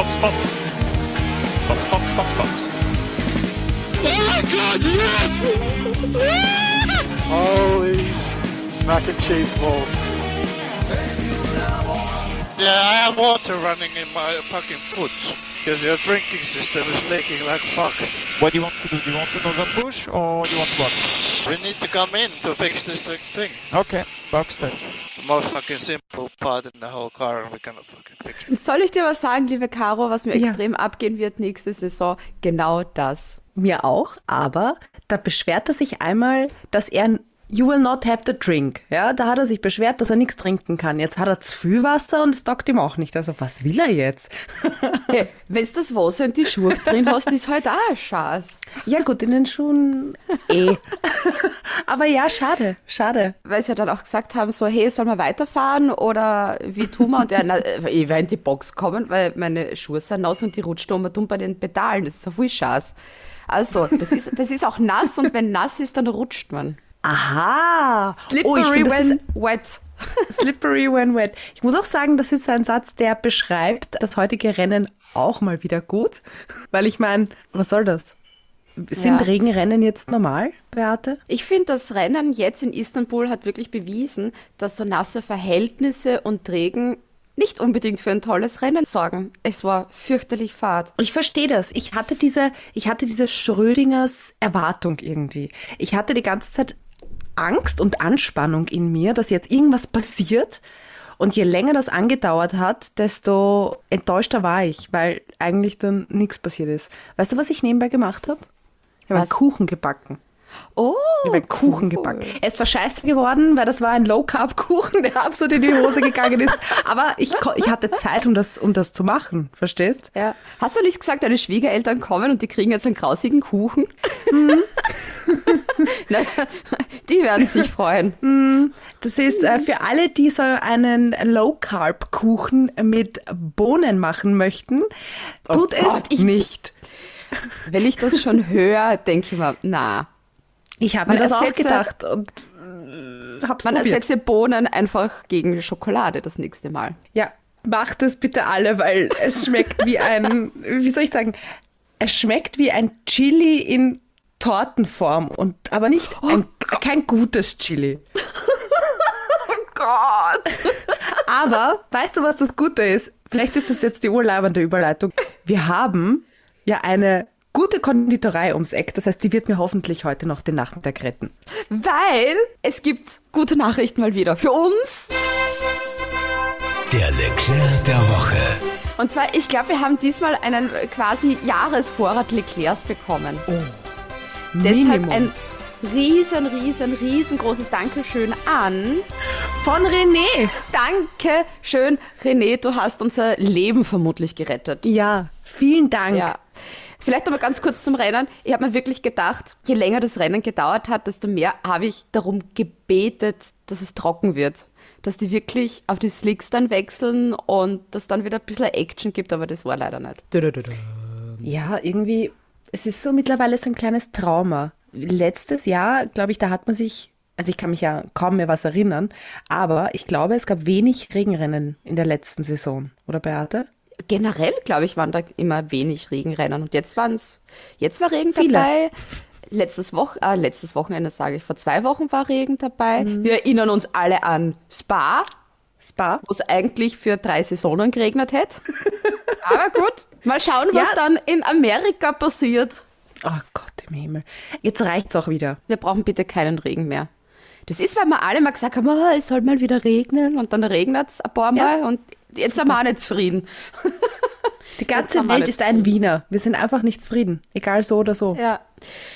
Box, Box. Box, Box, Box, Box. Oh God, yes! Holy mac and cheese balls. Yeah, I have water running in my fucking foot. Because your drinking system is leaking like fuck. What do you want to do? Do you want another push or do you want what? We need to come in to fix this thing. Okay, box then. The most fucking simple part in the whole car and we cannot fucking fix it. Soll ich dir was sagen, liebe Caro, was mir Ja. extrem abgehen wird nächste Saison? Genau das. Mir auch, aber da beschwert er sich einmal, dass er You will not have the drink. Ja, da hat er sich beschwert, dass er nichts trinken kann. Jetzt hat er zu viel Wasser und es taugt ihm auch nicht. Also was will er jetzt? Hey, wenn du das Wasser in die Schuhe drin hast, ist halt auch ein Schatz. Ja gut, in den Schuhen eh. aber ja, schade, schade. Weil sie ja dann auch gesagt haben, so, hey, sollen wir weiterfahren oder wie tun wir? Und er, na, ich werde in die Box kommen, weil meine Schuhe sind nass und die rutscht immer dumm bei den Pedalen. Das ist so viel Schatz. Also, das ist, das ist auch nass und wenn nass ist, dann rutscht man. Aha. oh, ich Slippery das when wet. slippery when wet. Ich muss auch sagen, das ist ein Satz, der beschreibt das heutige Rennen auch mal wieder gut. Weil ich meine, was soll das? Sind Ja. Regenrennen jetzt normal, Beate? Ich finde, das Rennen jetzt in Istanbul hat wirklich bewiesen, dass so nasse Verhältnisse und Regen nicht unbedingt für ein tolles Rennen sorgen. Es war fürchterlich fad. Ich verstehe das. Ich hatte diese, ich hatte diese Schrödingers Erwartung irgendwie. Ich hatte die ganze Zeit Angst und Anspannung in mir, dass jetzt irgendwas passiert. Und je länger das angedauert hat, desto enttäuschter war ich, weil eigentlich dann nichts passiert ist. Weißt du, was ich nebenbei gemacht habe? Ich habe einen? Kuchen gebacken. Oh, Ich habe einen Kuchen gebacken. Er ist zwar scheiße geworden, weil das war ein Low-Carb-Kuchen, der absolut in die Hose gegangen ist. Aber ich, ich hatte Zeit, um das, um das zu machen. Verstehst? ja. Hast du nicht gesagt, deine Schwiegereltern kommen und die kriegen jetzt einen grausigen Kuchen? Na, die werden sich freuen. Das ist äh, für alle, die so einen Low-Carb-Kuchen mit Bohnen machen möchten, tut Oh Gott, es ich- nicht. Wenn ich das schon höre, denke ich mir, na. Ich habe mir das auch gedacht und äh, hab's Man probiert. ersetze Bohnen einfach gegen Schokolade das nächste Mal. Ja, macht es bitte alle, weil es schmeckt wie ein, wie soll ich sagen, es schmeckt wie ein Chili in Tortenform und aber nicht ein, kein gutes Chili. Gott! Aber weißt du, was das Gute ist? Vielleicht ist das jetzt die urleibende Überleitung. Wir haben ja eine gute Konditorei ums Eck. Das heißt, die wird mir hoffentlich heute noch den Nachmittag retten. Weil es gibt gute Nachrichten mal wieder für uns. Der Leclerc der Woche. Und zwar, ich glaube, wir haben diesmal einen quasi Jahresvorrat Leclercs bekommen. Deshalb Minimum. ein riesen, riesen, riesengroßes Dankeschön an. Von René. Danke schön, René, du hast unser Leben vermutlich gerettet. Ja, vielen Dank. Ja. Vielleicht mal ganz kurz zum Rennen. Ich habe mir wirklich gedacht, je länger das Rennen gedauert hat, desto mehr habe ich darum gebetet, dass es trocken wird. Dass die wirklich auf die Slicks dann wechseln und dass dann wieder ein bisschen Action gibt, aber das war leider nicht. Ja, irgendwie, es ist so mittlerweile so ein kleines Trauma. Letztes Jahr, glaube ich, da hat man sich, also ich kann mich ja kaum mehr was erinnern, aber ich glaube, es gab wenig Regenrennen in der letzten Saison, oder Beate? Generell, glaube ich, waren da immer wenig Regenrennen und jetzt waren es, jetzt war Regen Viele. dabei. Letztes, Woch äh, letztes Wochenende, sage ich, vor zwei Wochen war Regen dabei. Wir erinnern uns alle an Spa, Spa? wo es eigentlich für drei Saisonen geregnet hätte. Aber gut, mal schauen, was Ja. dann in Amerika passiert. Oh Gott im Himmel. Jetzt reicht's auch wieder. Wir brauchen bitte keinen Regen mehr. Das ist, weil wir alle mal gesagt haben, oh, es soll mal wieder regnen und dann regnet es ein paar Mal und jetzt sind wir auch nicht zufrieden. Die ganze Welt ist ein Wiener. Wir sind einfach nicht zufrieden. Egal so oder so. Ja.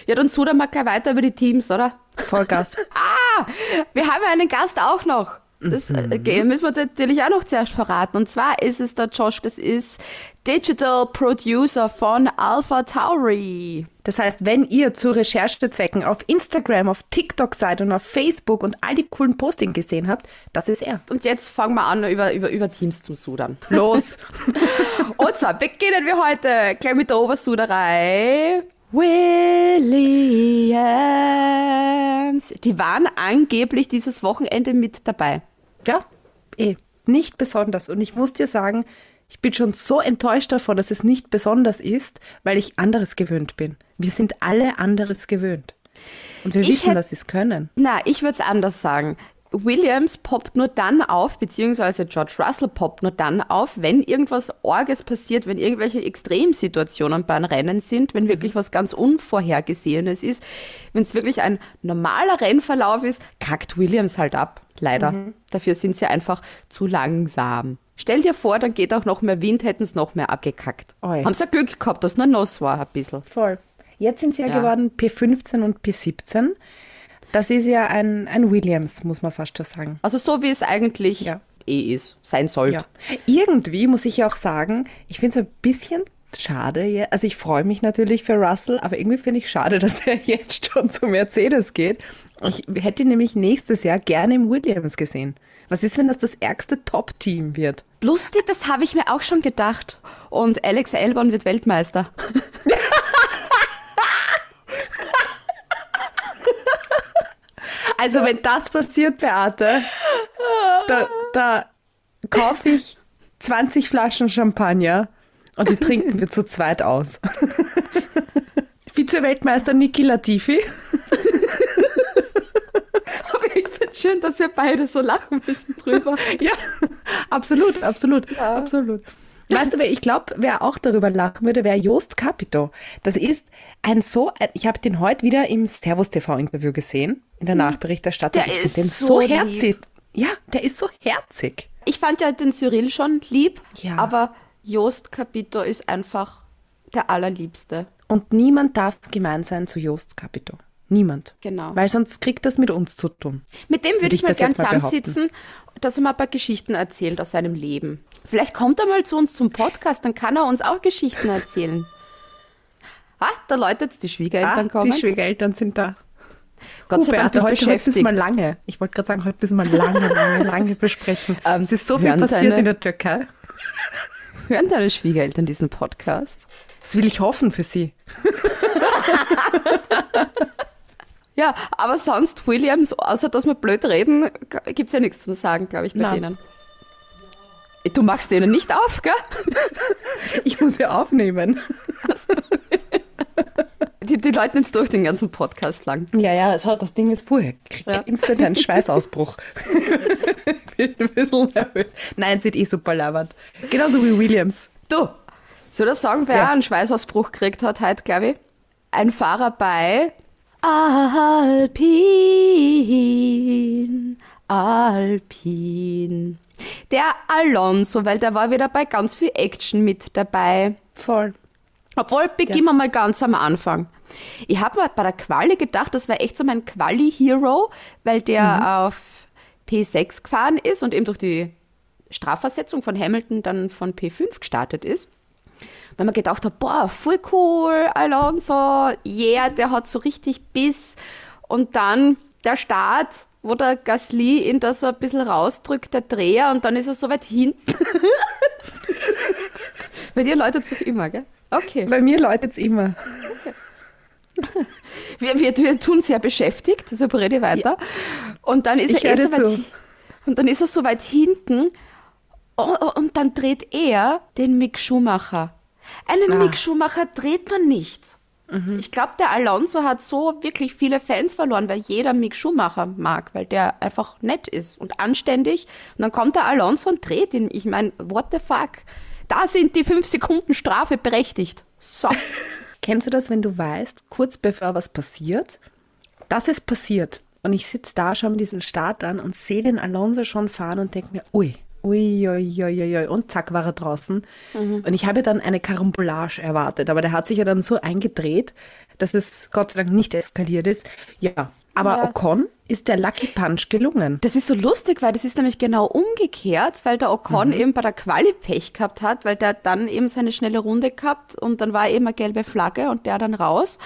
Ja, dann sudern wir gleich weiter über die Teams, oder? Vollgas. Wir haben einen Gast auch noch. Das äh, okay, müssen wir natürlich auch noch zuerst verraten. Und zwar ist es der Josh, das ist Digital Producer von Alpha Tauri. Das heißt, wenn ihr zu Recherchezwecken auf Instagram, auf TikTok seid und auf Facebook und all die coolen Postings gesehen habt, das ist er. Und jetzt fangen wir an, über, über, über Teams zum Sudern. Los! Und zwar beginnen wir heute gleich mit der Obersuderei. Williams. Die waren angeblich dieses Wochenende mit dabei. ja, eh, nicht besonders. Und ich muss dir sagen, Ich bin schon so enttäuscht davon, dass es nicht besonders ist, weil ich anderes gewöhnt bin. Wir sind alle anderes gewöhnt. Und wir Ich wissen, hätt- dass sie es können. Na, ich würde es anders sagen. Williams poppt nur dann auf, beziehungsweise George Russell poppt nur dann auf, wenn irgendwas Orges passiert, wenn irgendwelche Extremsituationen beim Rennen sind, wenn wirklich was ganz Unvorhergesehenes ist. Wenn es wirklich ein normaler Rennverlauf ist, kackt Williams halt ab. Leider. Dafür sind sie einfach zu langsam. Stell dir vor, dann geht auch noch mehr Wind, hätten es noch mehr abgekackt. Oi. Haben sie ja Glück gehabt, dass nur nass war ein bisschen. Voll. Jetzt sind sie ja, Ja. geworden P15 und P17. Das ist ja ein, ein Williams, muss man fast schon sagen. Also so wie es eigentlich Ja. eh ist, sein sollte. Ja. Irgendwie muss ich ja auch sagen, ich finde es ein bisschen schade. Also ich freue mich natürlich für Russell, aber irgendwie finde ich schade, dass er jetzt schon zu Mercedes geht. Ich hätte ihn nämlich nächstes Jahr gerne im Williams gesehen. Was ist, wenn das das ärgste Top-Team wird? Lustig, das habe ich mir auch schon gedacht. Und Alex Albon wird Weltmeister. Also wenn das passiert, Beate, da, da kaufe ich 20 Flaschen Champagner und die trinken wir zu zweit aus. Vize-Weltmeister Niki Latifi. Schön, dass wir beide so lachen müssen drüber. Ja, absolut, absolut, absolut. Weißt du, ich glaube, wer auch darüber lachen würde, wäre Joost Capito. Das ist ein so, ich habe den heute wieder im Servus TV Interview gesehen, in der Nachberichterstattung. Der ich ist den so so herzig. Ja, der ist so herzig. Ich fand ja den Cyril schon lieb, Ja. aber Joost Capito ist einfach der allerliebste. Und niemand darf gemein sein zu Joost Capito. Niemand. Genau. Weil sonst kriegt das mit uns zu tun. Mit dem würde Würde ich ich mal gern mal zusammensitzen, dass er mal ein paar Geschichten erzählt aus seinem Leben. Vielleicht kommt er mal zu uns zum Podcast, dann kann er uns auch Geschichten erzählen. Ah, da läutet die Schwiegereltern kommen. die Schwiegereltern sind da. Gott sei Dank bist heute, heute beschäftigt. müssen wir lange. Ich wollte gerade sagen, heute müssen wir lange, lange, lange besprechen. Ähm, es ist so viel passiert deine- in der Türkei. Hören deine Schwiegereltern diesen Podcast? Das will ich hoffen für sie. Ja, aber sonst, Williams, außer dass wir blöd reden, gibt es ja nichts zu sagen, glaube ich, bei Nein. denen. Du machst denen nicht auf, gell? Ich muss ja aufnehmen. Die, die Leute jetzt durch den ganzen Podcast lang. Ja, ja, es hat das Ding jetzt pur. Ja. instant einen Schweißausbruch. bin ein bisschen nervös. Nein, sieht eh super labert. Genauso wie Williams. Du, soll ich sagen, wer Ja. einen Schweißausbruch gekriegt hat heute, glaube ich? Ein Fahrer bei Alpin, Alpin. Der Alonso, weil der war wieder bei ganz viel Action mit dabei. Voll. Obwohl, beginnen wir mal ganz am Anfang. Ich habe mir bei der Quali gedacht, das war echt so mein Quali-Hero, weil der auf P6 gefahren ist und eben durch die Strafversetzung von Hamilton dann von P5 gestartet ist. Weil man gedacht hat, boah, voll cool, Alonso, yeah, der hat so richtig Biss. Und dann der Start, wo der Gasly ihn da so ein bisschen rausdrückt, der Dreher, und dann ist er so weit hinten. Bei dir läutet es doch immer, gell? Okay. Bei mir läutet es immer. Wir, wir, wir tun sehr beschäftigt, deshalb rede ich weiter. Und dann ist Ich er eh so weit, zu. und dann ist er so weit hinten und dann dreht er den Mick Schumacher. Einen Ah. Mick Schumacher dreht man nicht. Mhm. Ich glaube, der Alonso hat so wirklich viele Fans verloren, weil jeder Mick Schumacher mag, weil der einfach nett ist und anständig. Und dann kommt der Alonso und dreht ihn. Ich meine, what the fuck? Da sind die fünf Sekunden Strafe berechtigt. So. Kennst du das, wenn du weißt, kurz bevor was passiert, dass es passiert und ich sitze da, schaue mir diesen Start an und sehe den Alonso schon fahren und denke mir, ui, ui, ui, ui, ui, ui, und zack war er draußen. Und ich habe dann eine Karambolage erwartet, aber der hat sich ja dann so eingedreht, dass es Gott sei Dank nicht eskaliert ist. Ja, aber Ja. Ocon ist der Lucky Punch gelungen. Das ist so lustig, weil das ist nämlich genau umgekehrt, weil der Ocon eben bei der Quali Pech gehabt hat, weil der dann eben seine schnelle Runde gehabt und dann war eben eine gelbe Flagge und der dann raus.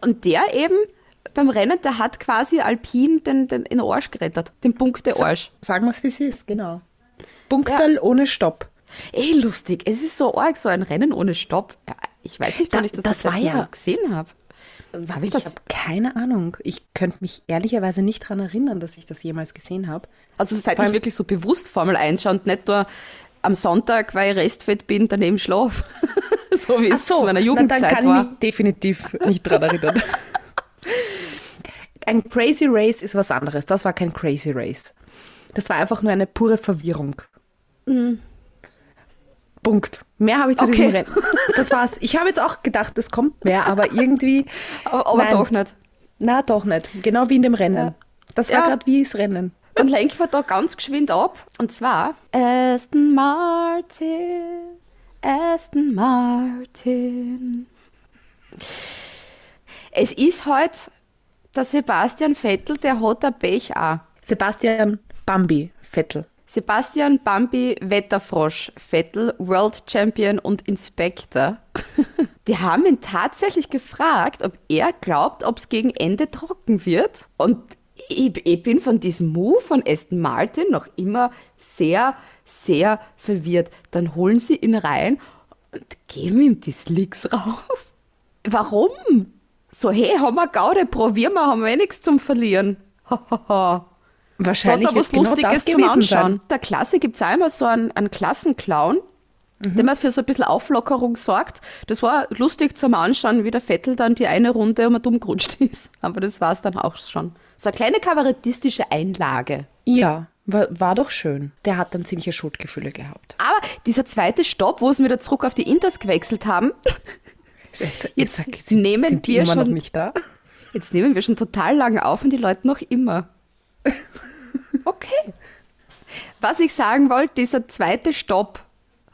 Und der eben beim Rennen, der hat quasi Alpin den, den, in den Arsch gerettet, den Punkte-Arsch. Sagen wir es, wie es ist, genau. Punktal ohne Stopp. Eh lustig, es ist so arg, so ein Rennen ohne Stopp. Ja, ich weiß nicht, Da- wann ich das das das, letzte ja- Mal gesehen habe. Habe ich Ich das? habe keine Ahnung. Ich könnte mich ehrlicherweise nicht daran erinnern, dass ich das jemals gesehen habe. Also seit Vor ich wirklich so bewusst Formel 1 schaue und nicht nur am Sonntag, weil ich restfett bin, daneben schlaf. so wie es so, zu meiner na, Jugendzeit dann kann war. ich mich definitiv nicht dran erinnern. Ein Crazy Race ist was anderes. Das war kein Crazy Race. Das war einfach nur eine pure Verwirrung. Punkt. Mehr habe ich zu Okay. diesem Rennen. Das war's. Ich habe jetzt auch gedacht, es kommt mehr, aber irgendwie. Aber, aber doch nicht. Na, doch nicht. Genau wie in dem Rennen. Ja. Das war Ja. gerade wie das Rennen. Dann lenken wir da ganz geschwind ab. Und zwar Aston Martin, Aston Martin. Es ist heute der Sebastian Vettel, der hat ein Pech auch. Sebastian Bambi Vettel. Sebastian Bambi Wetterfrosch Vettel, World Champion und Inspector. Die haben ihn tatsächlich gefragt, ob er glaubt, ob es gegen Ende trocken wird. Und ich, ich bin von diesem Move von Aston Martin noch immer sehr, sehr verwirrt. Dann holen sie ihn rein und geben ihm die Slicks rauf. Warum? So, hey, haben wir Gaude, probieren wir, haben wir eh nichts zum Verlieren. Wahrscheinlich was genau Lustiges das zum Anschauen. sein. Der Klasse gibt es einmal so einen, einen Klassenclown, Mhm. der mal für so ein bisschen Auflockerung sorgt. Das war lustig zum Anschauen, wie der Vettel dann die eine Runde um dumm gerutscht ist. Aber das war es dann auch schon. So eine kleine kabarettistische Einlage. Ja, war, war doch schön. Der hat dann ziemliche Schuldgefühle gehabt. Aber dieser zweite Stopp, wo sie wieder zurück auf die Inters gewechselt haben, Jetzt, sag, sind, nehmen wir immer noch schon- nicht da? jetzt nehmen wir schon total lange auf und die Leute noch immer. Okay. Was ich sagen wollte, dieser zweite Stopp,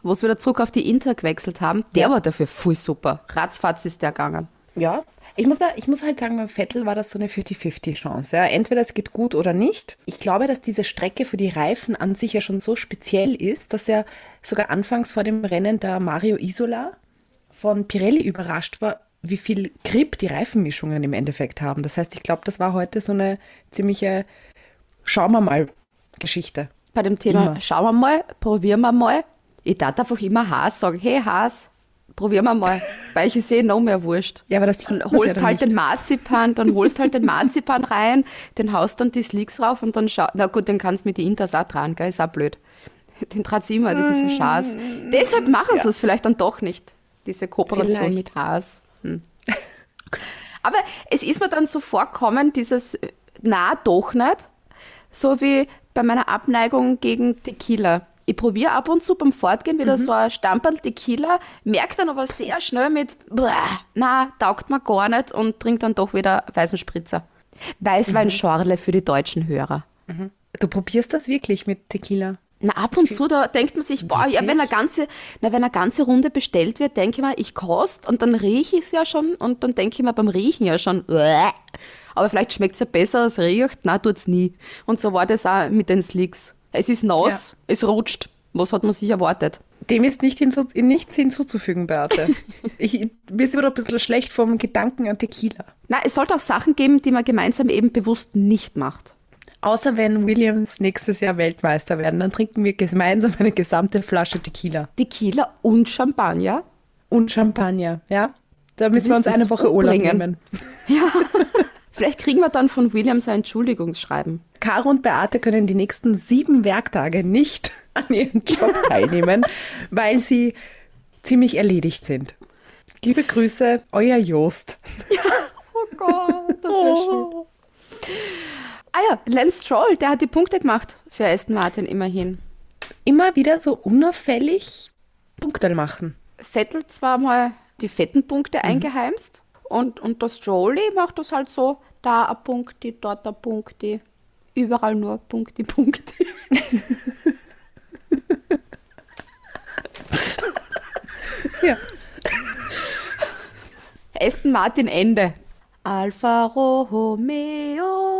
wo sie wieder zurück auf die Inter gewechselt haben, der Ja. war dafür voll super. Ratzfatz ist der gegangen. Ja. Ich muss, da, ich muss halt sagen, beim Vettel war das so eine 50-50-Chance. Ja. Entweder es geht gut oder nicht. Ich glaube, dass diese Strecke für die Reifen an sich ja schon so speziell ist, dass er sogar anfangs vor dem Rennen der Mario Isola von Pirelli überrascht war, wie viel Grip die Reifenmischungen im Endeffekt haben. Das heißt, ich glaube, das war heute so eine ziemliche Schauen wir mal Geschichte. Bei dem Thema, Immer. schauen wir mal, probieren wir mal. Ich darf einfach immer Haas sagen, hey Haas, probieren wir mal. Weil ich sehe noch mehr wurscht. Ja, aber das Dann ja holst dann halt nicht. den Marzipan, dann holst halt den Marzipan rein, den haust dann die Slicks rauf und dann schau. Na gut, den kannst du mit die Inters auch dran, gell? Ist auch blöd. Den immer, das ist ein Schaß. Deshalb machen sie es vielleicht dann doch nicht, diese Kooperation Vielleicht. mit Haas. Hm. Aber es ist mir dann so vorkommen, dieses, äh, na doch nicht, so wie bei meiner Abneigung gegen Tequila. Ich probiere ab und zu beim Fortgehen wieder so ein Stamperl Tequila, merke dann aber sehr schnell mit, "Bäh, na, taugt mir gar nicht und trinke dann doch wieder weißen Spritzer. Weißweinschorle für die deutschen Hörer. Du probierst das wirklich mit Tequila? Na, ab und zu, da denkt man sich, boah, ja, wenn eine ganze, na, wenn eine ganze Runde bestellt wird, denke ich mir, ich kost und dann rieche ich es ja schon und dann denke ich mir beim Riechen ja schon, "Uäh." aber vielleicht schmeckt es ja besser als riecht, na, tut's nie. Und so war das auch mit den Slicks. Es ist nass, es rutscht. Was hat man sich erwartet? Dem ist nicht hinzu, nichts hinzuzufügen, Beate. ich, mir ist immer noch ein bisschen schlecht vom Gedanken an Tequila. Na, es sollte auch Sachen geben, die man gemeinsam eben bewusst nicht macht. Außer wenn Williams nächstes Jahr Weltmeister werden, dann trinken wir gemeinsam eine gesamte Flasche Tequila. Tequila und Champagner. Und Champagner, ja? Da müssen wir uns eine Woche Urlaub umbringen. nehmen. Vielleicht kriegen wir dann von Williams ein Entschuldigungsschreiben. Caro und Beate können die nächsten sieben Werktage nicht an ihrem Job teilnehmen, weil sie ziemlich erledigt sind. Liebe Grüße, euer Joost. Oh Gott, das wäre schön. Ah ja, Lance Stroll, der hat die Punkte gemacht für Aston Martin immerhin. Immer wieder so unauffällig Punkte machen. Vettel zwar mal die fetten Punkte eingeheimst und, und das Stroll macht das halt so, da ein Punkti, dort ein Punkti, überall nur Punkti, Punkti. Ja. Aston Martin Ende. Alfa Romeo.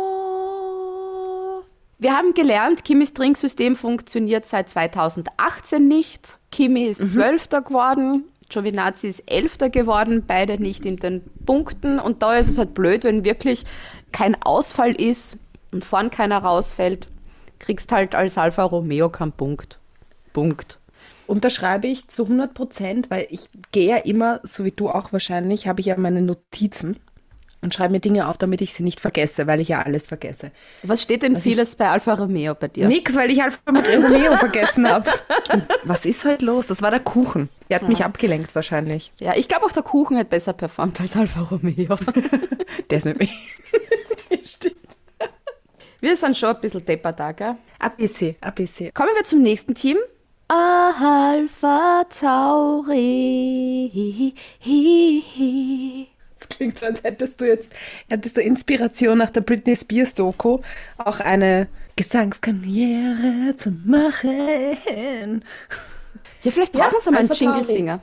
Wir haben gelernt, Kimis Trinksystem funktioniert seit 2018 nicht. Kimi ist Zwölfter geworden, Giovinazzi ist Elfter geworden, beide nicht in den Punkten. Und da ist es halt blöd, wenn wirklich kein Ausfall ist und vorn keiner rausfällt, kriegst halt als Alfa Romeo keinen Punkt. Punkt. Unterschreibe ich zu 100 Prozent, weil ich gehe ja immer, so wie du auch wahrscheinlich, habe ich ja meine Notizen. Und schreibe mir Dinge auf, damit ich sie nicht vergesse, weil ich ja alles vergesse. Was steht denn vieles bei Alfa Romeo bei dir? Nix, weil ich Alfa Romeo vergessen habe. Was ist heute los? Das war der Kuchen. Der hat mich abgelenkt wahrscheinlich. Ja, ich glaube auch der Kuchen hat besser performt als Alfa Romeo. Der ist nämlich. Stimmt. Wir sind schon ein bisschen deppert da, gell? Ein bisschen, ein bisschen. Kommen wir zum nächsten Team. Alpha Tauri. Das klingt so, als hättest du jetzt hättest du Inspiration nach der Britney Spears Doku auch eine Gesangskarriere zu machen. Ja, vielleicht brauchen Ja, sie mal einen. Jingle-Singer.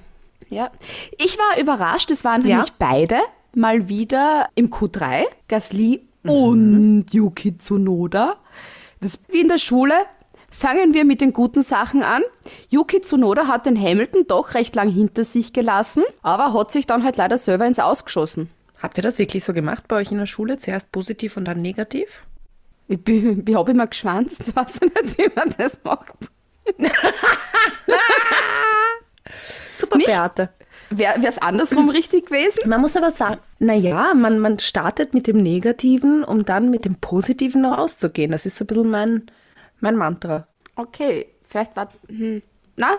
Ja. Ich war überrascht, es waren Ja. nämlich beide mal wieder im Q3, Gasly Mhm. und Yuki Tsunoda. Das wie in der Schule. Fangen wir mit den guten Sachen an. Yuki Tsunoda hat den Hamilton doch recht lang hinter sich gelassen, aber hat sich dann halt leider selber ins Ausgeschossen. Habt ihr das wirklich so gemacht bei euch in der Schule? Zuerst positiv und dann negativ? Ich, bin- ich habe immer geschwanzt, weiß ich nicht, wie man das macht. Super, Nicht? Beate. Wäre es andersrum richtig gewesen? Man muss aber sagen, naja, man, man startet mit dem Negativen, um dann mit dem Positiven noch rauszugehen. Das ist so ein bisschen mein, mein Mantra. Okay, vielleicht war. Hm, na?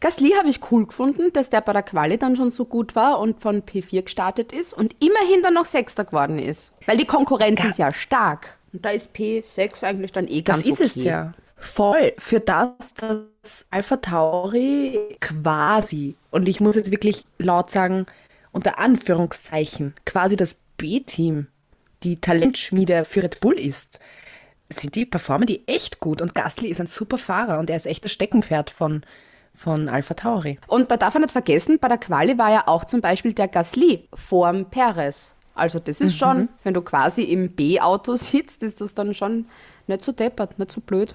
Gasly habe ich cool gefunden, dass der bei der Quali dann schon so gut war und von P4 gestartet ist und immerhin dann noch Sechster geworden ist. Weil die Konkurrenz ist ja stark. Und da ist P6 eigentlich dann eh Das ganz ist okay. es ja. Voll. Für das, dass Alpha Tauri quasi, und ich muss jetzt wirklich laut sagen, unter Anführungszeichen, quasi das B-Team, die Talentschmiede für Red Bull ist, sind die, performen die echt gut. Und Gasly ist ein super Fahrer und er ist echt das Steckenpferd von, von Alpha Tauri. Und man darf nicht vergessen, bei der Quali war ja auch zum Beispiel der Gasly vorm Perez. Also das ist schon, wenn du quasi im B-Auto sitzt, ist das dann schon nicht so deppert, nicht so blöd.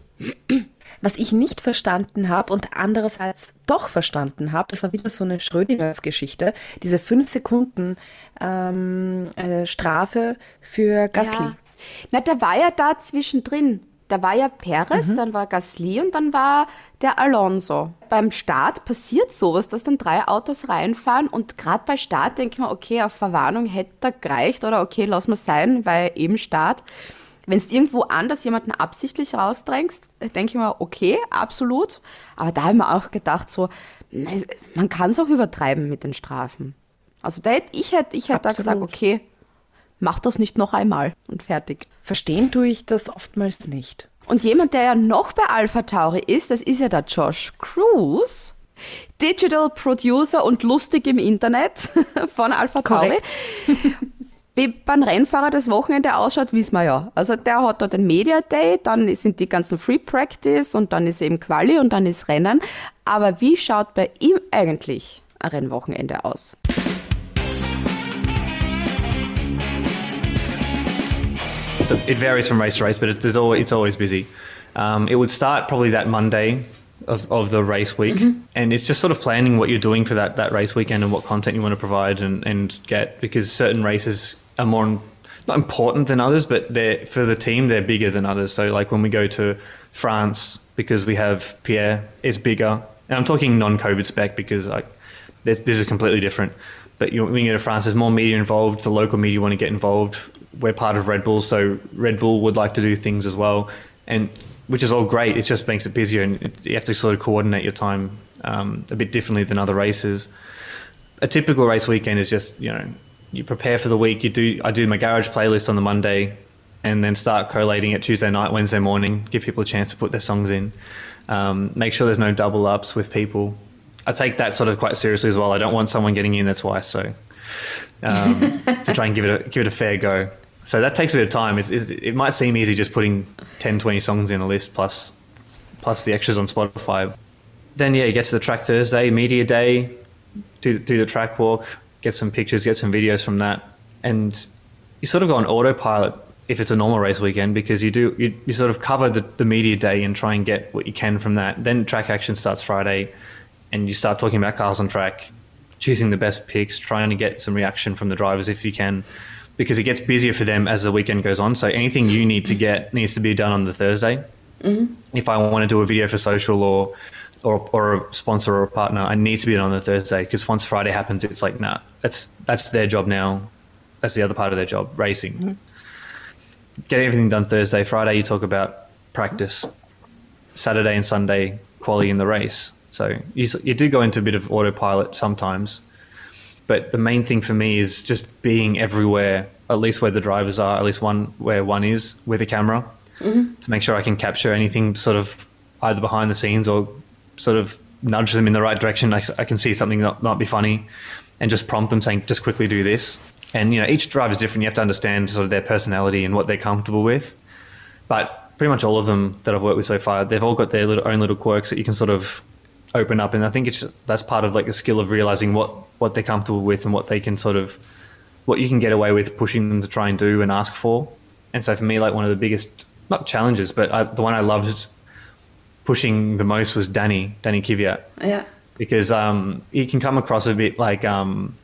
Was ich nicht verstanden habe und andererseits doch verstanden habe, das war wieder so eine Schrödingers-Geschichte, diese fünf Sekunden ähm, äh, Strafe für Gasly. Ja. Na, der war ja da zwischendrin. Da war ja Perez, dann war Gasly und dann war der Alonso. Beim Start passiert sowas, dass dann drei Autos reinfahren und gerade bei Start denke ich mir, okay, auf Verwarnung hätte er gereicht oder okay, lass mal sein, weil eben Start. Wenn es irgendwo anders jemanden absichtlich rausdrängst, denke ich mir, okay, absolut. Aber da habe ich mir auch gedacht, so, man kann es auch übertreiben mit den Strafen. Also da hätte ich hätte ich hätte da gesagt, okay, mach das nicht noch einmal und fertig. Verstehen tue ich das oftmals nicht. Und jemand, der ja noch bei Alpha Tauri ist, das ist ja der Josh Cruz. Digital Producer und lustig im Internet von Alpha Tauri. Wie beim Rennfahrer das Wochenende ausschaut, wissen wir ja. Also der hat da den Media Day, dann sind die ganzen Free Practice und dann ist eben Quali und dann ist Rennen. Aber wie schaut bei ihm eigentlich ein Rennwochenende aus? It varies from race to race, but it, there's always, it's always busy. Um, it would start probably that Monday of, of the race week, and it's just sort of planning what you're doing for that, that race weekend and what content you want to provide and, and get because certain races are more not important than others, but they're for the team they're bigger than others. So like when we go to France because we have Pierre, it's bigger. And I'm talking non-COVID spec because like this, this is completely different. But you, when you go to France, there's more media involved. The local media want to get involved. We're part of Red Bull, so Red Bull would like to do things as well, and which is all great. It just makes it busier, and it, you have to sort of coordinate your time um, a bit differently than other races. A typical race weekend is just you know you prepare for the week. You do I do my garage playlist on the Monday, and then start collating it Tuesday night, Wednesday morning. Give people a chance to put their songs in. Um, make sure there's no double ups with people. I take that sort of quite seriously as well. I don't want someone getting in there twice, so um, to try and give it a, give it a fair go. So that takes a bit of time. It might seem easy just putting 10, 20 songs in a list plus plus the extras on Spotify. Then yeah, you get to the track Thursday, media day, do do the track walk, get some pictures, get some videos from that, and you sort of go on autopilot if it's a normal race weekend because you do you, you sort of cover the, the media day and try and get what you can from that. Then track action starts Friday, and you start talking about cars on track, choosing the best picks, trying to get some reaction from the drivers if you can, because it gets busier for them as the weekend goes on. So anything you need to get needs to be done on the Thursday. Mm-hmm. If I want to do a video for social or or, or a sponsor or a partner, I need to be done on the Thursday because once Friday happens, it's like nah, that's that's their job now. that's the other part of their job, racing. Mm-hmm. Get everything done Thursday. Friday, you talk about practice. Saturday and Sunday, quality in the race. So you, you do go into a bit of autopilot sometimes. But the main thing for me is just being everywhere, at least where the drivers are, at least one where one is with a camera, mm-hmm. to make sure I can capture anything sort of either behind the scenes or sort of nudge them in the right direction. I, I can see something that might be funny and just prompt them saying, just quickly do this. And, you know, each driver is different. You have to understand sort of their personality and what they're comfortable with. But pretty much all of them that I've worked with so far, they've all got their little, own little quirks that you can sort of open up. And I think it's that's part of like the skill of realizing what what they're comfortable with and what they can sort of what you can get away with pushing them to try and do and ask for. And so for me, like one of the biggest not challenges, but I, the one I loved pushing the most was Danny Danny Kvyat Yeah. because um, he can come across a bit like um,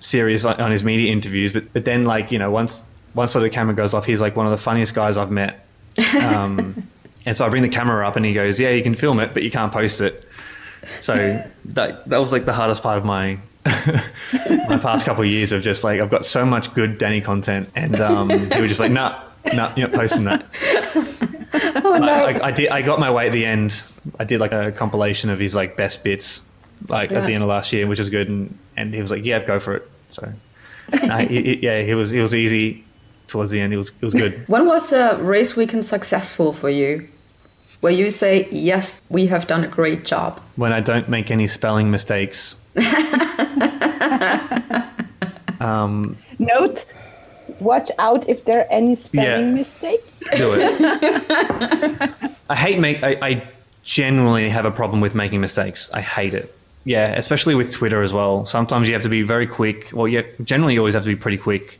serious on on his media interviews, but but then like you know once once sort of the camera goes off, he's like one of the funniest guys I've met. Um, and so I bring the camera up, and he goes, "Yeah, you can film it, but you can't post it." So that that was like the hardest part of my my past couple of years of just like I've got so much good Danny content, and um, he was just like, "Nah, nah, you're not posting that." Oh no. I, I, I did. I got my way at the end. I did like a compilation of his like best bits, like at the end of last year, which was good. And, and he was like, "Yeah, go for it." So, no, he- he- yeah, he was. He was easy towards the end. It was. It was good. When was a race weekend successful for you? Where you say, yes, we have done a great job. When I don't make any spelling mistakes. um, Note, watch out if there are any spelling Yeah. mistakes. do it. I hate make. I, I genuinely have a problem with making mistakes. I hate it. Yeah, especially with Twitter as well. Sometimes you have to be very quick. Well, yeah, generally you always have to be pretty quick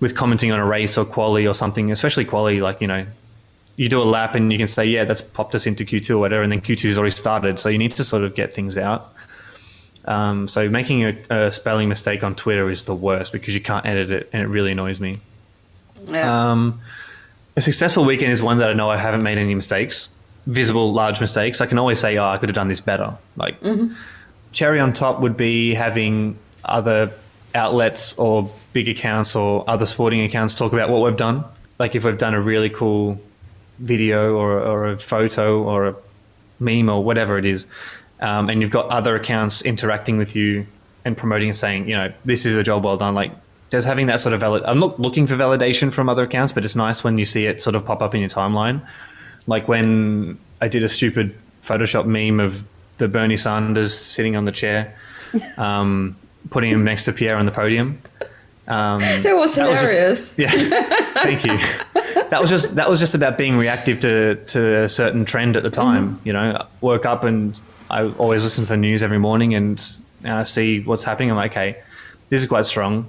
with commenting on a race or quality or something. Especially quality, like you know, you do a lap and you can say, yeah, that's popped us into Q2 or whatever, and then Q2's already started. So you need to sort of get things out. Um, so making a, a spelling mistake on Twitter is the worst because you can't edit it, and it really annoys me. Yeah. Um, a successful weekend is one that I know I haven't made any mistakes, visible large mistakes. I can always say, "Oh, I could have done this better." Like cherry on top would be having other outlets or big accounts or other sporting accounts talk about what we've done. Like if we've done a really cool video or, or a photo or a meme or whatever it is, um, and you've got other accounts interacting with you and promoting and saying, you know, this is a job well done. Like, just having that sort of valid. I'm not looking for validation from other accounts, but it's nice when you see it sort of pop up in your timeline. Like when I did a stupid Photoshop meme of the Bernie Sanders sitting on the chair, um, putting him next to Pierre on the podium. Um, that was that was just- hilarious. yeah, thank you. That was just that was just about being reactive to to a certain trend at the time. You know, I woke up and I always listen to the news every morning and, and I see what's happening. I'm like, okay, this is quite strong.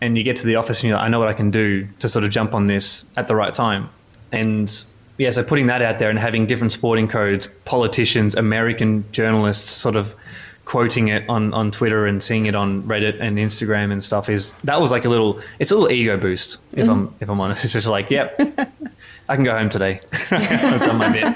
And you get to the office and you're like, I know what I can do to sort of jump on this at the right time. And yeah, so putting that out there and having different sporting codes, politicians, American journalists sort of quoting it on, on Twitter and seeing it on Reddit and Instagram and stuff is that was like a little it's a little ego boost if I'm if I'm honest. It's just like, yep, I can go home today. I've done my bit.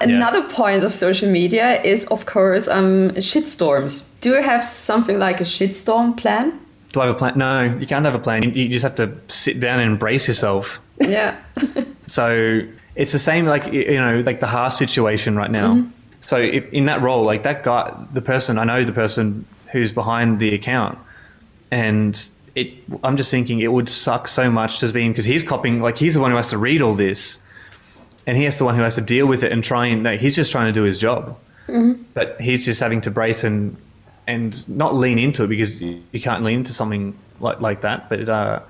Another point of social media is, of course, um, shitstorms. Do you have something like a shitstorm plan? Do I have a plan? No, you can't have a plan. You, just have to sit down and embrace yourself. Yeah. So it's the same, like you know, like the Haas situation right now. So if, in that role, like that guy, the person I know, the person who's behind the account, and it, I'm just thinking it would suck so much to be because he's copying, like he's the one who has to read all this, and he's the one who has to deal with it and try and no, he's just trying to do his job, but he's just having to brace and and not lean into it because you can't lean into something like like that, but. Uh,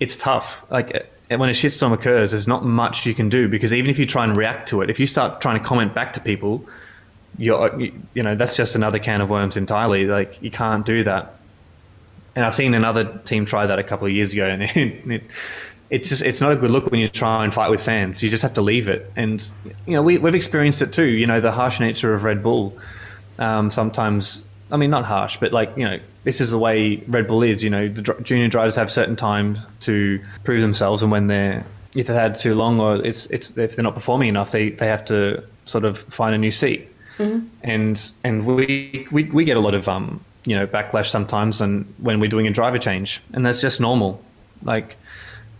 it's tough. Like uh, when a shitstorm occurs, there's not much you can do because even if you try and react to it, if you start trying to comment back to people, you're you, know that's just another can of worms entirely. Like you can't do that. And I've seen another team try that a couple of years ago, and it, it, it's just it's not a good look when you try and fight with fans. You just have to leave it. And you know we we've experienced it too. You know the harsh nature of Red Bull. Um, sometimes, I mean, not harsh, but like you know, this is the way Red Bull is. You know, the dr- junior drivers have certain time to prove themselves, and when they're if they've had too long or it's it's if they're not performing enough, they they have to sort of find a new seat. And and we, we we get a lot of um you know, backlash sometimes, and when we're doing a driver change, and that's just normal. Like,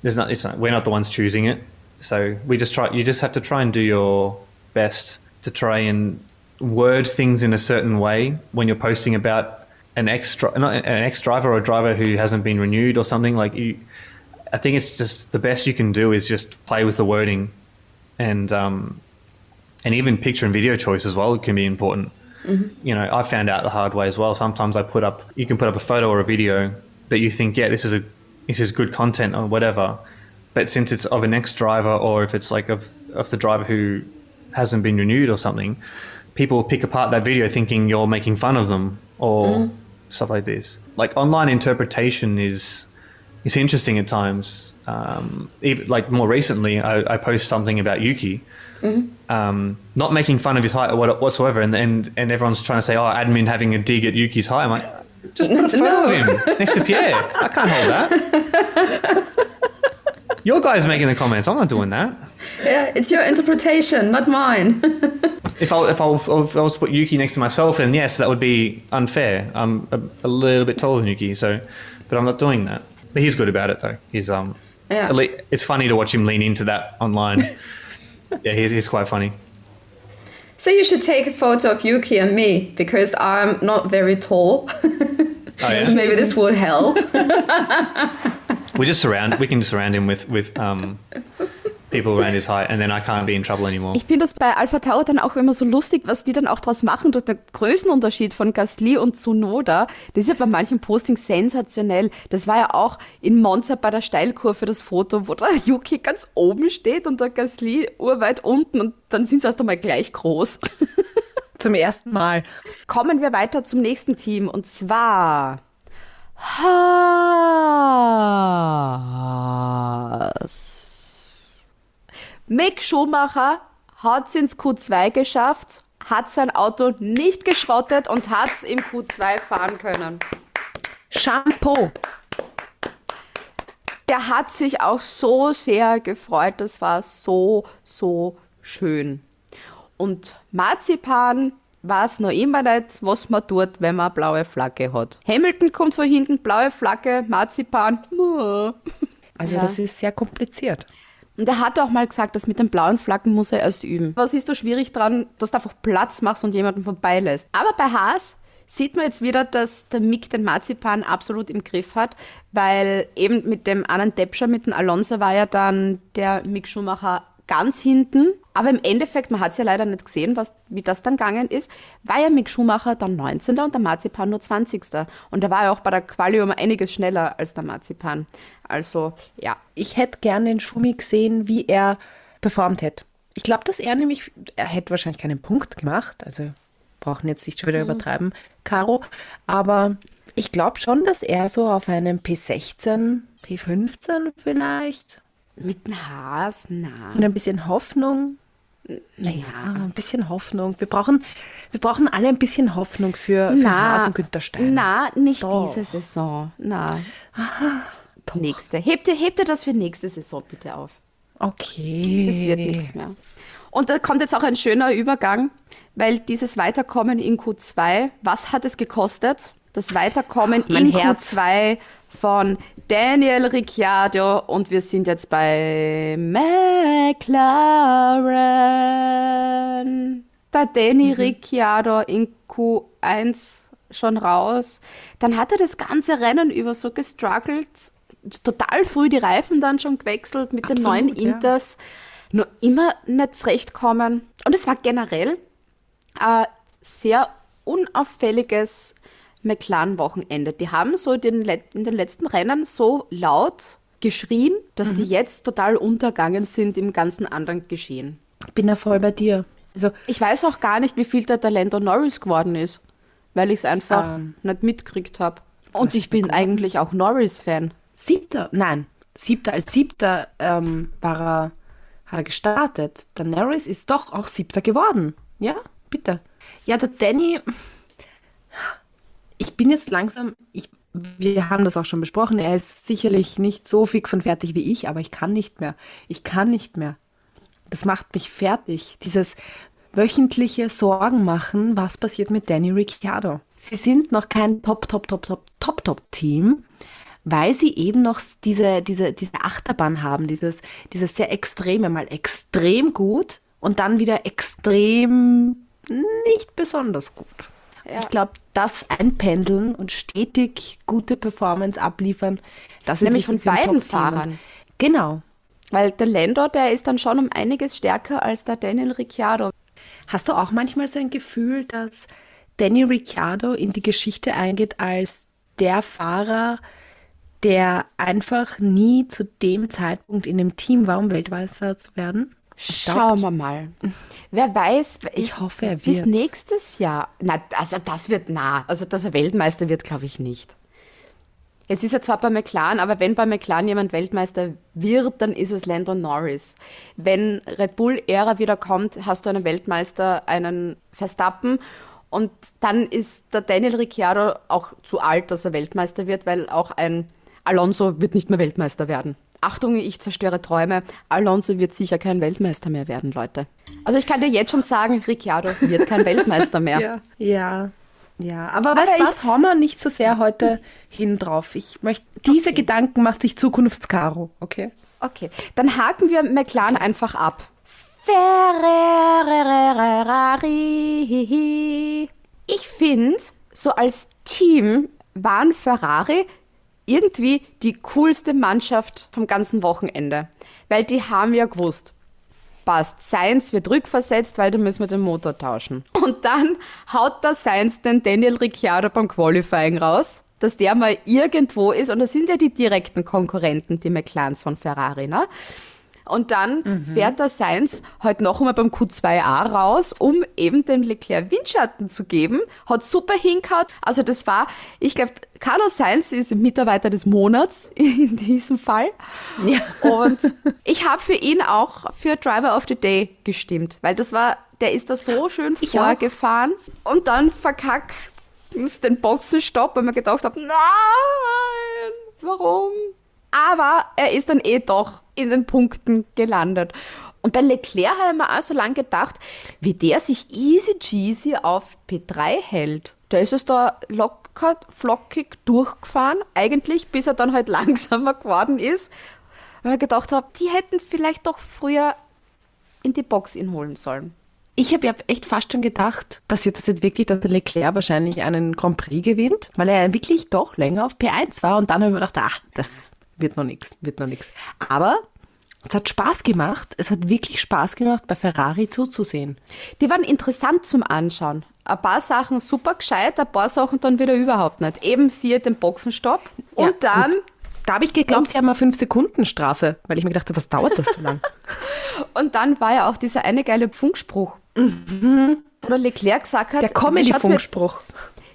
there's not, it's not, we're not the ones choosing it, so we just try. You just have to try and do your best to try and word things in a certain way when you're posting about an ex not an ex driver or a driver who hasn't been renewed or something. Like you, I think it's just the best you can do is just play with the wording, and um, and even picture and video choice as well can be important. You know, I found out the hard way as well. Sometimes I put up, you can put up a photo or a video that you think, yeah, this is a this is good content or whatever, but since it's of an ex driver or if it's like of of the driver who hasn't been renewed or something, people will pick apart that video thinking you're making fun of them or stuff like this. Like online interpretation is is interesting at times. Um, even like more recently, I, I post something about Yuki, um, not making fun of his height or whatsoever, and, and and everyone's trying to say, "Oh, admin having a dig at Yuki's height." I'm like, just put a photo of him next to Pierre. I can't hold that. Your guy's making the comments. I'm not doing that. Yeah, it's your interpretation, not mine. If I if I, if I was to put Yuki next to myself, then yes, that would be unfair. I'm a, a little bit taller than Yuki, so but I'm not doing that. But he's good about it though. He's um, Yeah. it's funny to watch him lean into that online. yeah, he's, he's quite funny. so you should take a photo of Yuki and me because I'm not very tall. Oh, yeah? so maybe this would help. We just surround. We can just surround him with with um, people around his height, and then I can't be in trouble anymore. Ich finde das bei Alpha Tower dann auch immer so lustig, was die dann auch draus machen durch den Größenunterschied von Gasly und Tsunoda. Das ist ja bei manchen Postings sensationell. Das war ja auch in Monza bei der Steilkurve das Foto, wo der Yuki ganz oben steht und der Gasly urweit unten und dann sind sie erst einmal gleich groß. Zum ersten Mal. Kommen wir weiter zum nächsten Team und zwar Haas. Mick Schumacher hat es ins Q2 geschafft, hat sein Auto nicht geschrottet und hat es im Q2 fahren können. Shampoo. Der hat sich auch so sehr gefreut. Das war so, so schön. Und Marzipan weiß noch immer nicht, was man tut, wenn man eine blaue Flagge hat. Hamilton kommt von hinten, blaue Flagge, Marzipan. Also Ja. das ist sehr kompliziert. Und er hat auch mal gesagt, das mit den blauen Flaggen muss er erst üben. Was ist da schwierig dran, dass du einfach Platz machst und jemanden vorbeilässt? Aber bei Haas sieht man jetzt wieder, dass der Mick den Marzipan absolut im Griff hat, weil eben mit dem anderen Deppscher, mit dem Alonso war ja dann der Mick Schumacher ganz hinten. Aber im Endeffekt, man hat es ja leider nicht gesehen, was, wie das dann gegangen ist, war ja Mick Schumacher dann 19. und der Marzipan nur 20. Und da war er auch bei der Quali um einiges schneller als der Marzipan. Also, ja, Ich hätte gern den Schumi gesehen, wie er performt hätte. Ich glaube, dass er nämlich, er hätte wahrscheinlich keinen Punkt gemacht, also brauchen jetzt nicht schon wieder übertreiben, Caro, aber ich glaube schon, dass er so auf einem P16, P15 vielleicht mit dem Haas, na. und ein bisschen Hoffnung. Naja, ein bisschen Hoffnung. Wir brauchen, wir brauchen alle ein bisschen Hoffnung für, für Haas und Günther Steiner. Na, nicht Doch. diese Saison. Na. Nächste. Hebt ihr, hebt ihr das für nächste Saison bitte auf. Okay. Das wird nichts mehr. Und da kommt jetzt auch ein schöner Übergang, weil dieses Weiterkommen in Q2, was hat es gekostet? Das Weiterkommen Mein in Herz. Q2 von Daniel Ricciardo und wir sind jetzt bei McLaren. Da Danny Ricciardo in Q1 schon raus. Dann hat er das ganze Rennen über so gestruggelt, total früh die Reifen dann schon gewechselt mit den Absolut, neuen ja. Inters. Nur immer nicht zurechtkommen. Und es war generell ein sehr unauffälliges McLaren-Wochenende. Die haben so den, in den letzten Rennen so laut geschrien, dass die jetzt total untergangen sind im ganzen anderen Geschehen. Ich bin ja voll bei dir. Also, Ich weiß auch gar nicht, wie viel der Talento Norris geworden ist, weil ich es einfach Ähm, nicht mitgekriegt habe. Und ich bin eigentlich auch Norris-Fan. Siebter, nein, siebter, als siebter ähm, war er, hat er gestartet. Der Norris ist doch auch siebter geworden. Ja, bitte. Ja, der Danny, ich bin jetzt langsam, ich, wir haben das auch schon besprochen, er ist sicherlich nicht so fix und fertig wie ich, aber ich kann nicht mehr. Ich kann nicht mehr. Das macht mich fertig. Dieses wöchentliche Sorgen machen, was passiert mit Danny Ricciardo. sie sind noch kein Top, Top, Top, Top, Top, Top-Team, weil sie eben noch diese, diese, diese Achterbahn haben, dieses, dieses sehr extreme, mal extrem gut und dann wieder extrem nicht besonders gut. Ich glaube, das einpendeln und stetig gute Performance abliefern, das Nämlich ist wichtig von beiden. Fahrern. Genau. Weil der Lando, der ist dann schon um einiges stärker als der Daniel Ricciardo. Hast du auch manchmal so ein Gefühl, dass Danny Ricciardo in die Geschichte eingeht als der Fahrer, der einfach nie zu dem Zeitpunkt in dem Team war, um Weltmeister zu werden? Schauen wir mal. Wer weiß, Ich hoffe, er bis wird's. nächstes Jahr. Na, also das wird nah. Also, dass er Weltmeister wird, glaube ich nicht. Jetzt ist er zwar bei McLaren, aber wenn bei McLaren jemand Weltmeister wird, dann ist es Lando Norris. Wenn Red Bull-Ära wieder kommt, hast du einen Weltmeister, einen Verstappen und dann ist der Daniel Ricciardo auch zu alt, dass er Weltmeister wird, weil auch ein Alonso wird nicht mehr Weltmeister werden. Achtung, ich zerstöre Träume. Alonso wird sicher kein Weltmeister mehr werden, Leute. Also ich kann dir jetzt schon sagen, Ricciardo wird kein Weltmeister mehr. Ja, ja. Ja, aber weißt ich- du was, hauen wir nicht so sehr heute hin drauf. Ich möchte, diese Gedanken macht sich Zukunftskaro, okay? Okay, dann haken wir McLaren einfach ab. Ferrari. Ich finde, so als Team waren Ferrari irgendwie die coolste Mannschaft vom ganzen Wochenende. Weil die haben ja gewusst, passt, Sainz wird rückversetzt, weil da müssen wir den Motor tauschen. Und dann haut der Sainz den Daniel Ricciardo beim Qualifying raus, dass der mal irgendwo ist. Und das sind ja die direkten Konkurrenten, die McLarens von Ferrari, ne? Und dann fährt der Sainz heute noch einmal beim Q2A raus, um eben dem Leclerc Windschatten zu geben. Hat super hingehauen. Also das war, ich glaube, Carlos Sainz ist Mitarbeiter des Monats in diesem Fall. Ja. Und ich habe für ihn auch für Driver of the Day gestimmt, weil das war, der ist da so schön Ich auch. vorgefahren und dann verkackt es den Boxenstopp, weil man gedacht hat, nein, warum? Aber er ist dann eh doch in den Punkten gelandet. Und bei Leclerc habe ich mir auch so lange gedacht, wie der sich easy cheesy auf P3 hält. Da ist es da locker, flockig durchgefahren, eigentlich, bis er dann halt langsamer geworden ist. Weil ich gedacht habe, die hätten vielleicht doch früher in die Box ihn holen sollen. Ich habe ja echt fast schon gedacht, passiert das jetzt wirklich, dass der Leclerc wahrscheinlich einen Grand Prix gewinnt, weil er ja wirklich doch länger auf P1 war und dann habe ich mir gedacht, ah, das wird noch nichts, wird noch nichts. Aber es hat Spaß gemacht, es hat wirklich Spaß gemacht, bei Ferrari zuzusehen. Die waren interessant zum Anschauen. Ein paar Sachen super gescheit, ein paar Sachen dann wieder überhaupt nicht. Eben siehe den Boxenstopp. Und Ja, dann, gut. Da habe ich geglaubt, sie haben eine 5-Sekunden-Strafe, weil ich mir gedacht habe, was dauert das so lang? und dann war ja auch dieser eine geile Funkspruch. Oder Leclerc gesagt hat, Der Comedy-Funkspruch.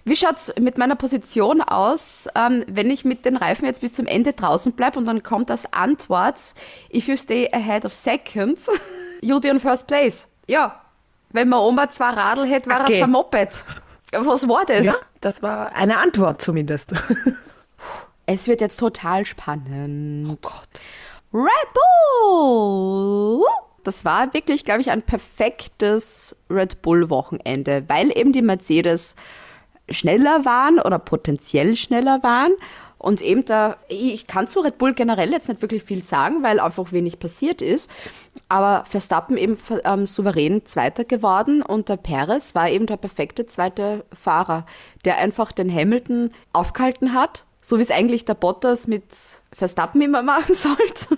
Wie schaut's mit meiner Position aus, ähm, wenn ich mit den Reifen jetzt bis zum Ende draußen bleibe und dann kommt als Antwort, if you stay ahead of seconds, you'll be on first place. Ja, wenn man Oma zwei Radl hätte, wäre Okay. es ein Moped. Was war das? Ja, das war eine Antwort zumindest. Es wird jetzt total spannend. Oh Gott. Red Bull! Das war wirklich, glaube ich, ein perfektes Red Bull-Wochenende, weil eben die Mercedes schneller waren oder potenziell schneller waren. Und eben da, ich kann zu Red Bull generell jetzt nicht wirklich viel sagen, weil einfach wenig passiert ist. Aber Verstappen eben ähm, souverän Zweiter geworden und der Perez war eben der perfekte zweite Fahrer, der einfach den Hamilton aufgehalten hat, so wie es eigentlich der Bottas mit Verstappen immer machen sollte.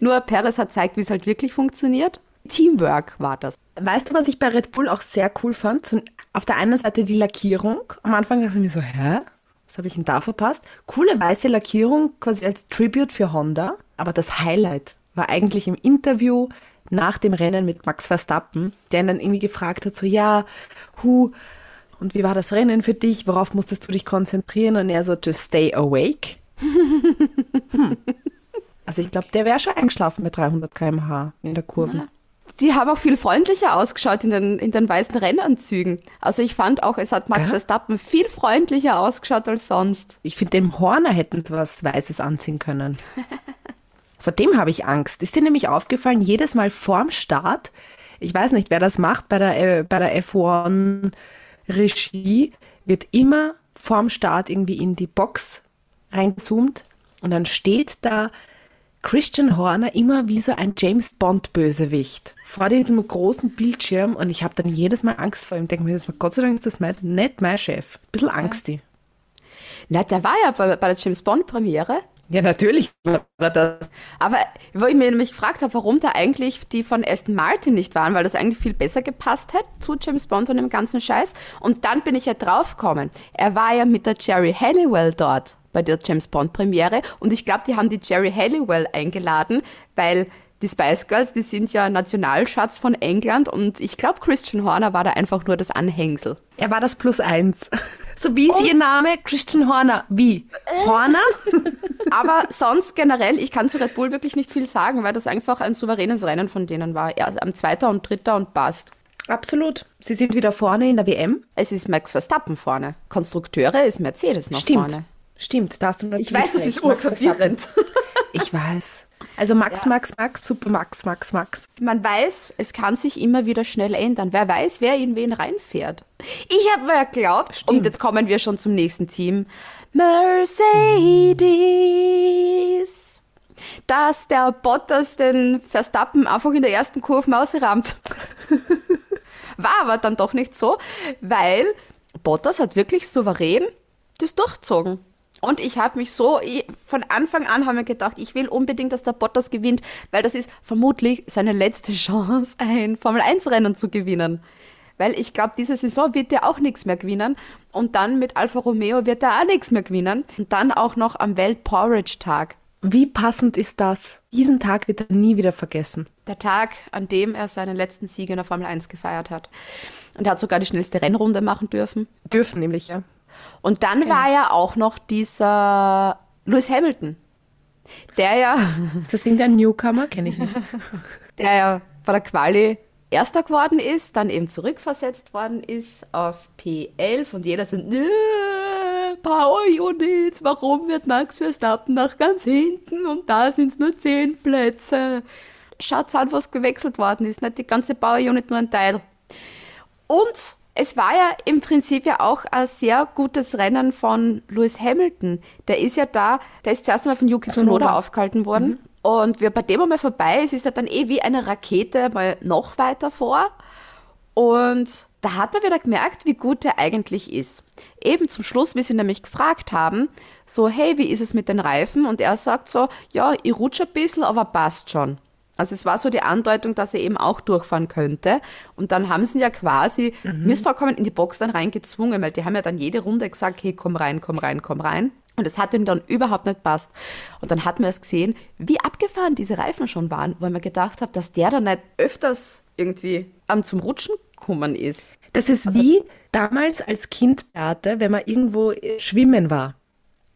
Nur Perez hat gezeigt, wie es halt wirklich funktioniert. Teamwork war das. Weißt du, was ich bei Red Bull auch sehr cool fand? Auf der einen Seite die Lackierung. Am Anfang dachte ich mir so, hä? Was habe ich denn da verpasst? Coole weiße Lackierung quasi als Tribute für Honda. Aber das Highlight war eigentlich im Interview nach dem Rennen mit Max Verstappen, der ihn dann irgendwie gefragt hat, so, ja, hu, und wie war das Rennen für dich? Worauf musstest du dich konzentrieren? Und er so, to stay awake. hm. Also ich glaube, der wäre schon eingeschlafen mit 300 km/h in der Kurve. Die haben auch viel freundlicher ausgeschaut in den, in den weißen Rennanzügen. Also ich fand auch, es hat Max Gell? Verstappen viel freundlicher ausgeschaut als sonst. Ich finde, dem Horner hätten was Weißes anziehen können. Vor dem habe ich Angst. Ist dir nämlich aufgefallen, jedes Mal vorm Start, ich weiß nicht, wer das macht bei der, äh, bei der F1-Regie, wird immer vorm Start irgendwie in die Box reingezoomt und dann steht da Christian Horner immer wie so ein James Bond Bösewicht vor diesem großen Bildschirm und ich habe dann jedes Mal Angst vor ihm. Denke mir Gott sei Dank ist das mein, nicht mein Chef. Ein bisschen Angst. die. Na, der war ja bei, bei der James Bond Premiere. Ja, natürlich war das. Aber wo ich mir nämlich gefragt habe, warum da eigentlich die von Aston Martin nicht waren, weil das eigentlich viel besser gepasst hätte zu James Bond und dem ganzen Scheiß. Und dann bin ich ja draufgekommen. Er war ja mit der Jerry Halliwell dort bei der James Bond Premiere und ich glaube, die haben die Jerry Halliwell eingeladen, weil die Spice Girls, die sind ja Nationalschatz von England und ich glaube, Christian Horner war da einfach nur das Anhängsel. Er war das Plus eins. So wie ist Ihr Name? Christian Horner. Wie? Horner? Aber sonst generell, ich kann zu Red Bull wirklich nicht viel sagen, weil das einfach ein souveränes Rennen von denen war. Ja, am Zweiter und Dritter und passt. Absolut. Sie sind wieder vorne in der WM. Es ist Max Verstappen vorne. Konstrukteure ist Mercedes noch Stimmt. vorne. Stimmt, da hast du Ich natürlich weiß, das ist urverwirrend. Ich weiß. Also Max, Max, Max, super Max, Max, Max. Man weiß, es kann sich immer wieder schnell ändern. Wer weiß, wer in wen reinfährt. Ich habe mir geglaubt, und jetzt kommen wir schon zum nächsten Team, Mercedes, dass der Bottas den Verstappen einfach in der ersten Kurve ausrammt. War aber dann doch nicht so, weil Bottas hat wirklich souverän das durchzogen. Und ich habe mich so, ich, von Anfang an haben wir gedacht, ich will unbedingt, dass der Bottas gewinnt, weil das ist vermutlich seine letzte Chance, ein Formel-1-Rennen zu gewinnen. Weil ich glaube, diese Saison wird er auch nichts mehr gewinnen. Und dann mit Alfa Romeo wird er auch nichts mehr gewinnen. Und dann auch noch am Welt-Porridge-Tag. Wie passend ist das? Diesen Tag wird er nie wieder vergessen. Der Tag, an dem er seinen letzten Sieg in der Formel 1 gefeiert hat. Und er hat sogar die schnellste Rennrunde machen dürfen. Dürfen nämlich, ja. Und dann war ja auch noch dieser Lewis Hamilton, der ja, Ist das irgendein Newcomer? Kenne ich nicht. der ja bei der Quali Erster geworden ist, dann eben zurückversetzt worden ist auf P11 und jeder so, "Nö, Power Units, warum wird Max Verstappen nach ganz hinten und da sind es nur 10 Plätze. Schaut an, was gewechselt worden ist, nicht die ganze Power Unit, nur ein Teil. Und es war ja im Prinzip ja auch ein sehr gutes Rennen von Lewis Hamilton. Der ist ja da, der ist zuerst einmal von Yuki Tsunoda aufgehalten worden. Und wie bei dem einmal vorbei ist, ist er dann eh wie eine Rakete mal noch weiter vor. Und da hat man wieder gemerkt, wie gut er eigentlich ist. Eben zum Schluss, wie sie nämlich gefragt haben, so, hey, wie ist es mit den Reifen? Und er sagt so, ja, ich rutsche ein bisschen, aber passt schon. Also es war so die Andeutung, dass er eben auch durchfahren könnte. Und dann haben sie ihn ja quasi missvollkommen in die Box dann reingezwungen, weil die haben ja dann jede Runde gesagt, hey, komm rein, komm rein, komm rein. Und es hat ihm dann überhaupt nicht passt. Und dann hat man es gesehen, wie abgefahren diese Reifen schon waren, weil man gedacht hat, dass der dann nicht öfters irgendwie am zum Rutschen gekommen ist. Das ist wie damals als Kind, Beate, wenn man irgendwo äh, schwimmen war.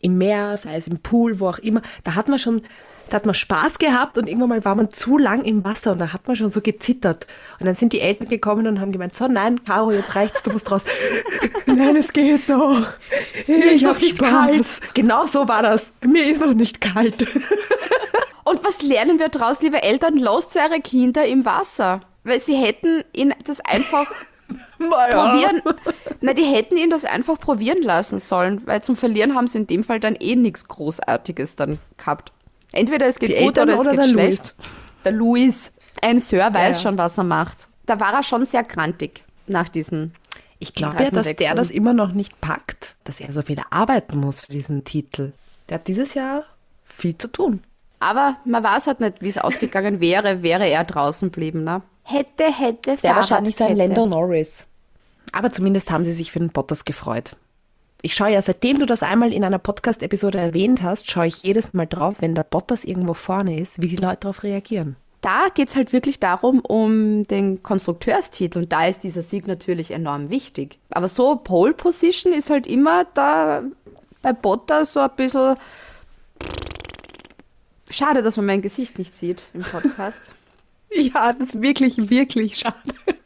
Im Meer, sei es im Pool, wo auch immer. Da hat man schon, da hat man Spaß gehabt und irgendwann mal war man zu lang im Wasser und da hat man schon so gezittert. Und dann sind die Eltern gekommen und haben gemeint, so nein, Caro, jetzt reicht's, du musst raus. nein, es geht noch. Mir ist noch nicht kalt. Genau so war das. Mir ist noch nicht kalt. Und was lernen wir daraus, liebe Eltern? Lasst eure Kinder im Wasser. Weil sie hätten ihn das einfach probieren. Na, die hätten ihn das einfach probieren lassen sollen, weil zum Verlieren haben sie in dem Fall dann eh nichts Großartiges dann gehabt. Entweder es geht Die gut Eltern oder es oder geht der schlecht. Louis? Der Louis. Ein Sir weiß ja. schon, was er macht. Da war er schon sehr grantig nach diesen. Ich glaube ja, dass der das immer noch nicht packt, dass er so viel arbeiten muss für diesen Titel. Der hat dieses Jahr viel zu tun. Aber man weiß halt nicht, wie es ausgegangen wäre, wäre er draußen geblieben. Ne? Hätte, hätte, Das wäre wahrscheinlich sein. Lando Norris. Aber zumindest haben sie sich für den Bottas gefreut. Ich schaue ja, seitdem du das einmal in einer Podcast-Episode erwähnt hast, schaue ich jedes Mal drauf, wenn der Bottas irgendwo vorne ist, wie die Leute darauf reagieren. da geht es halt wirklich darum, um den Konstrukteurstitel. Und da ist dieser Sieg natürlich enorm wichtig. Aber so Pole Position ist halt immer da bei Bottas so ein bisschen. Schade, dass man mein Gesicht nicht sieht im Podcast. Ja, das ist wirklich, wirklich schade.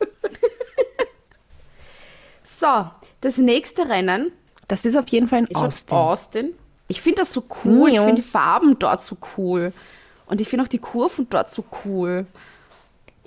so, das nächste Rennen Das ist auf jeden Fall schon Austin. Austin. Ich finde das so cool. Ich Ja. finde die Farben dort so cool. Und ich finde auch die Kurven dort so cool.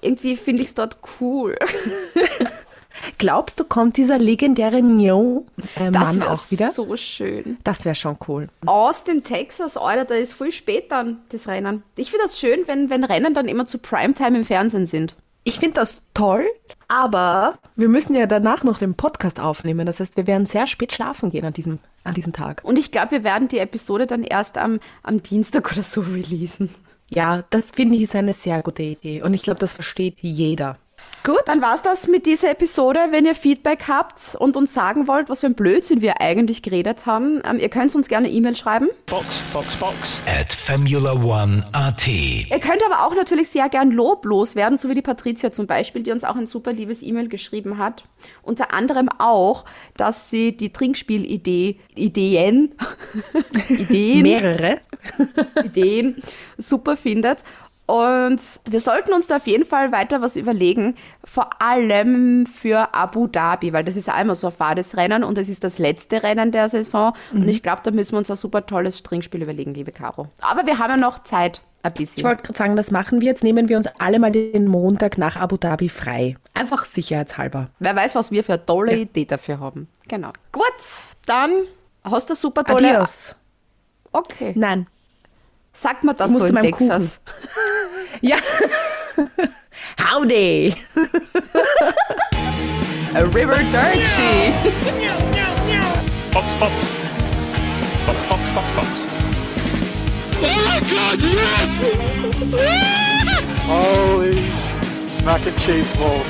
Irgendwie finde ich es dort cool. glaubst du, kommt dieser legendäre Neo äh, Das Mann wäre auch wieder? so schön. Das wäre schon cool. Austin, Texas, Alter, da ist viel spät dann das Rennen. Ich finde das schön, wenn, wenn Rennen dann immer zu Primetime im Fernsehen sind. Ich finde das toll, aber wir müssen ja danach noch den Podcast aufnehmen. Das heißt, wir werden sehr spät schlafen gehen an diesem, an diesem Tag. Und ich glaube, wir werden die Episode dann erst am, am Dienstag oder so releasen. Ja, das finde ich ist eine sehr gute Idee. Und ich glaube, das versteht jeder. Gut. Dann war's das mit dieser Episode. Wenn ihr Feedback habt und uns sagen wollt, was für ein Blödsinn wir eigentlich geredet haben, ähm, ihr könnt uns gerne E-Mail schreiben. Box, Box, Box. At Formula One AT. Ihr könnt aber auch natürlich sehr gern loblos werden, so wie die Patricia zum Beispiel, die uns auch ein super liebes E-Mail geschrieben hat. Unter anderem auch, dass sie die Trinkspielidee, Ideen, Ideen, Mehrere. Ideen super findet. Und wir sollten uns da auf jeden Fall weiter was überlegen, vor allem für Abu Dhabi, weil das ist ja einmal so ein fades Rennen und es ist das letzte Rennen der Saison. Und ich glaube, da müssen wir uns ein super tolles Trinkspiel überlegen, liebe Caro. Aber wir haben ja noch Zeit, ein Ich bisschen. wollte gerade sagen, das machen wir jetzt. Nehmen wir uns alle mal den Montag nach Abu Dhabi frei. Einfach sicherheitshalber. Wer weiß, was wir für eine tolle Idee dafür haben. Genau. Gut, dann hast du super tolle. Adios. Okay. Nein. Sagt man das Ich so in Texas? Ja. Howdy. A River Dirty. Box, Box. Box, Box, Box, Box. Holy mac and cheese balls.